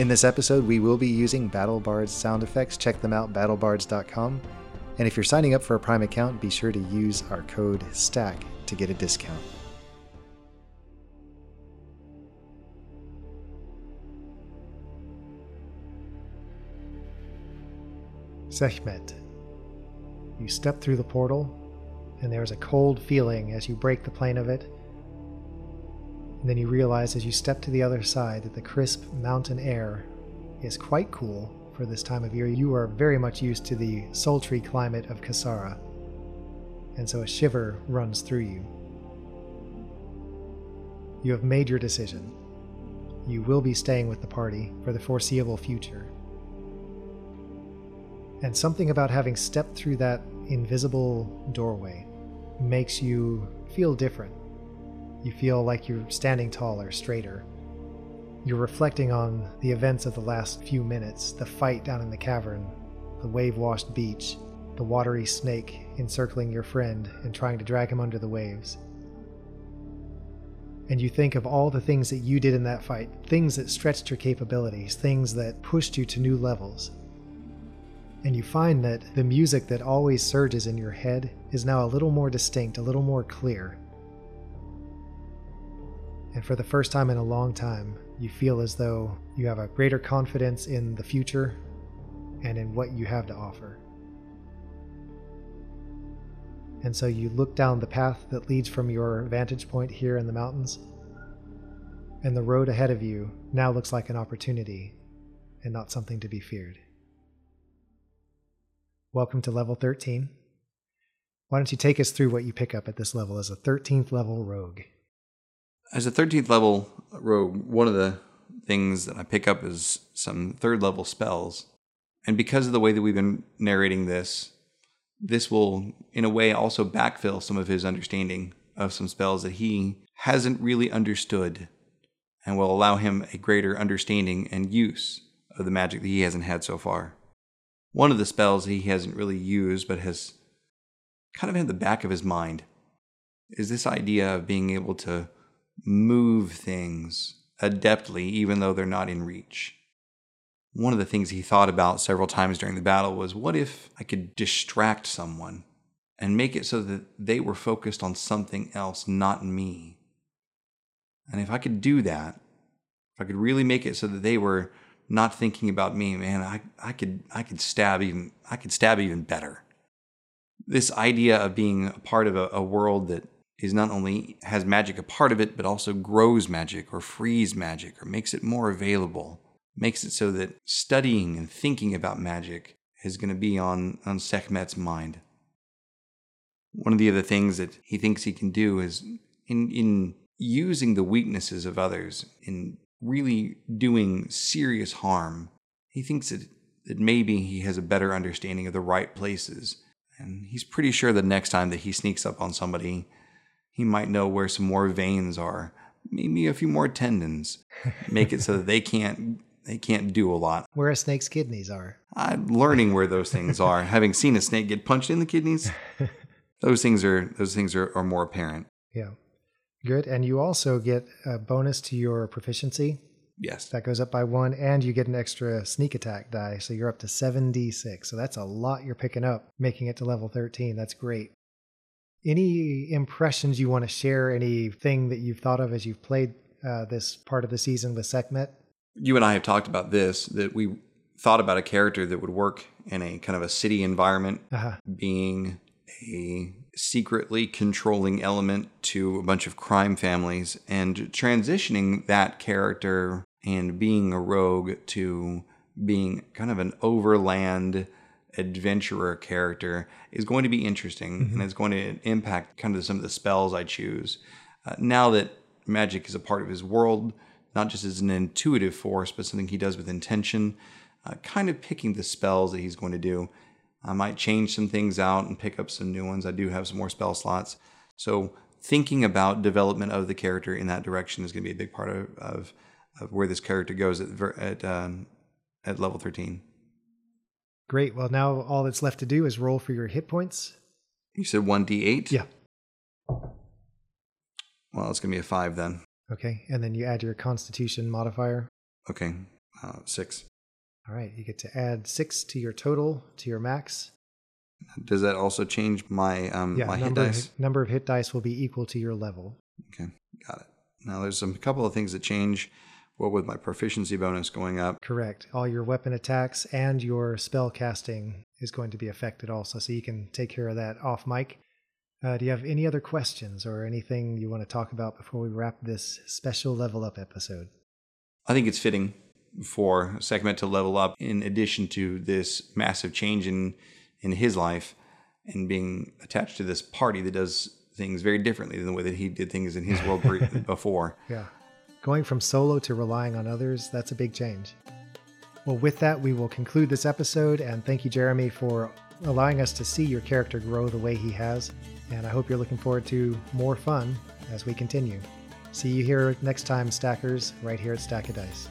In this episode, we will be using BattleBards sound effects. Check them out, battlebards.com. And if you're signing up for a Prime account, be sure to use our code STACK to get a discount. Sekhmet. You step through the portal, and there is a cold feeling as you break the plane of it. And then you realize as you step to the other side that the crisp mountain air is quite cool for this time of year. You are very much used to the sultry climate of Kasara, and so a shiver runs through you. You have made your decision. You will be staying with the party for the foreseeable future. And something about having stepped through that invisible doorway makes you feel different. You feel like you're standing taller, straighter. You're reflecting on the events of the last few minutes the fight down in the cavern, the wave washed beach, the watery snake encircling your friend and trying to drag him under the waves. And you think of all the things that you did in that fight, things that stretched your capabilities, things that pushed you to new levels. And you find that the music that always surges in your head is now a little more distinct, a little more clear. And for the first time in a long time, you feel as though you have a greater confidence in the future and in what you have to offer. And so you look down the path that leads from your vantage point here in the mountains, and the road ahead of you now looks like an opportunity and not something to be feared. Welcome to level 13. Why don't you take us through what you pick up at this level as a 13th level rogue? As a 13th level rogue, one of the things that I pick up is some third level spells. And because of the way that we've been narrating this, this will, in a way, also backfill some of his understanding of some spells that he hasn't really understood and will allow him a greater understanding and use of the magic that he hasn't had so far. One of the spells he hasn't really used but has kind of in the back of his mind is this idea of being able to move things adeptly, even though they're not in reach. One of the things he thought about several times during the battle was what if I could distract someone and make it so that they were focused on something else, not me? And if I could do that, if I could really make it so that they were not thinking about me, man, I, I could I could stab even I could stab even better. This idea of being a part of a, a world that is not only has magic a part of it, but also grows magic or frees magic or makes it more available, makes it so that studying and thinking about magic is going to be on, on Sekhmet's mind. One of the other things that he thinks he can do is in, in using the weaknesses of others, in really doing serious harm, he thinks that, that maybe he has a better understanding of the right places. And he's pretty sure the next time that he sneaks up on somebody, he might know where some more veins are, maybe a few more tendons. Make it so that they can't they can't do a lot. Where a snake's kidneys are. I'm learning where those things are. Having seen a snake get punched in the kidneys, those things are those things are, are more apparent. Yeah. Good. And you also get a bonus to your proficiency. Yes. That goes up by one, and you get an extra sneak attack die. So you're up to 7d6. So that's a lot you're picking up, making it to level 13. That's great. Any impressions you want to share? Anything that you've thought of as you've played uh, this part of the season with Sekhmet? You and I have talked about this that we thought about a character that would work in a kind of a city environment, Uh-huh. being a secretly controlling element to a bunch of crime families and transitioning that character and being a rogue to being kind of an overland adventurer character is going to be interesting and it's going to impact kind of some of the spells I choose. Uh, now that magic is a part of his world, not just as an intuitive force, but something he does with intention, uh, kind of picking the spells that he's going to do. I might change some things out and pick up some new ones. I do have some more spell slots. So thinking about development of the character in that direction is going to be a big part of, of, of where this character goes at, at, um, at level 13. Great. Well, now all that's left to do is roll for your hit points. You said 1d8? Yeah. Well, it's going to be a 5 then. Okay. And then you add your constitution modifier. Okay. Uh, six. All right, you get to add six to your total to your max. Does that also change my um, Yeah, my hit number, dice? number of hit dice will be equal to your level. Okay, got it. Now there's some couple of things that change. What with my proficiency bonus going up? Correct. All your weapon attacks and your spell casting is going to be affected also, so you can take care of that off mic. Uh, do you have any other questions or anything you want to talk about before we wrap this special level up episode? I think it's fitting for Sekhmet to level up in addition to this massive change in in his life and being attached to this party that does things very differently than the way that he did things in his world before. Yeah. Going from solo to relying on others, that's a big change. Well, with that, we will conclude this episode, and thank you, Jeremy, for allowing us to see your character grow the way he has. And I hope you're looking forward to more fun as we continue. See you here next time, Stackers, right here at Stack of Dice.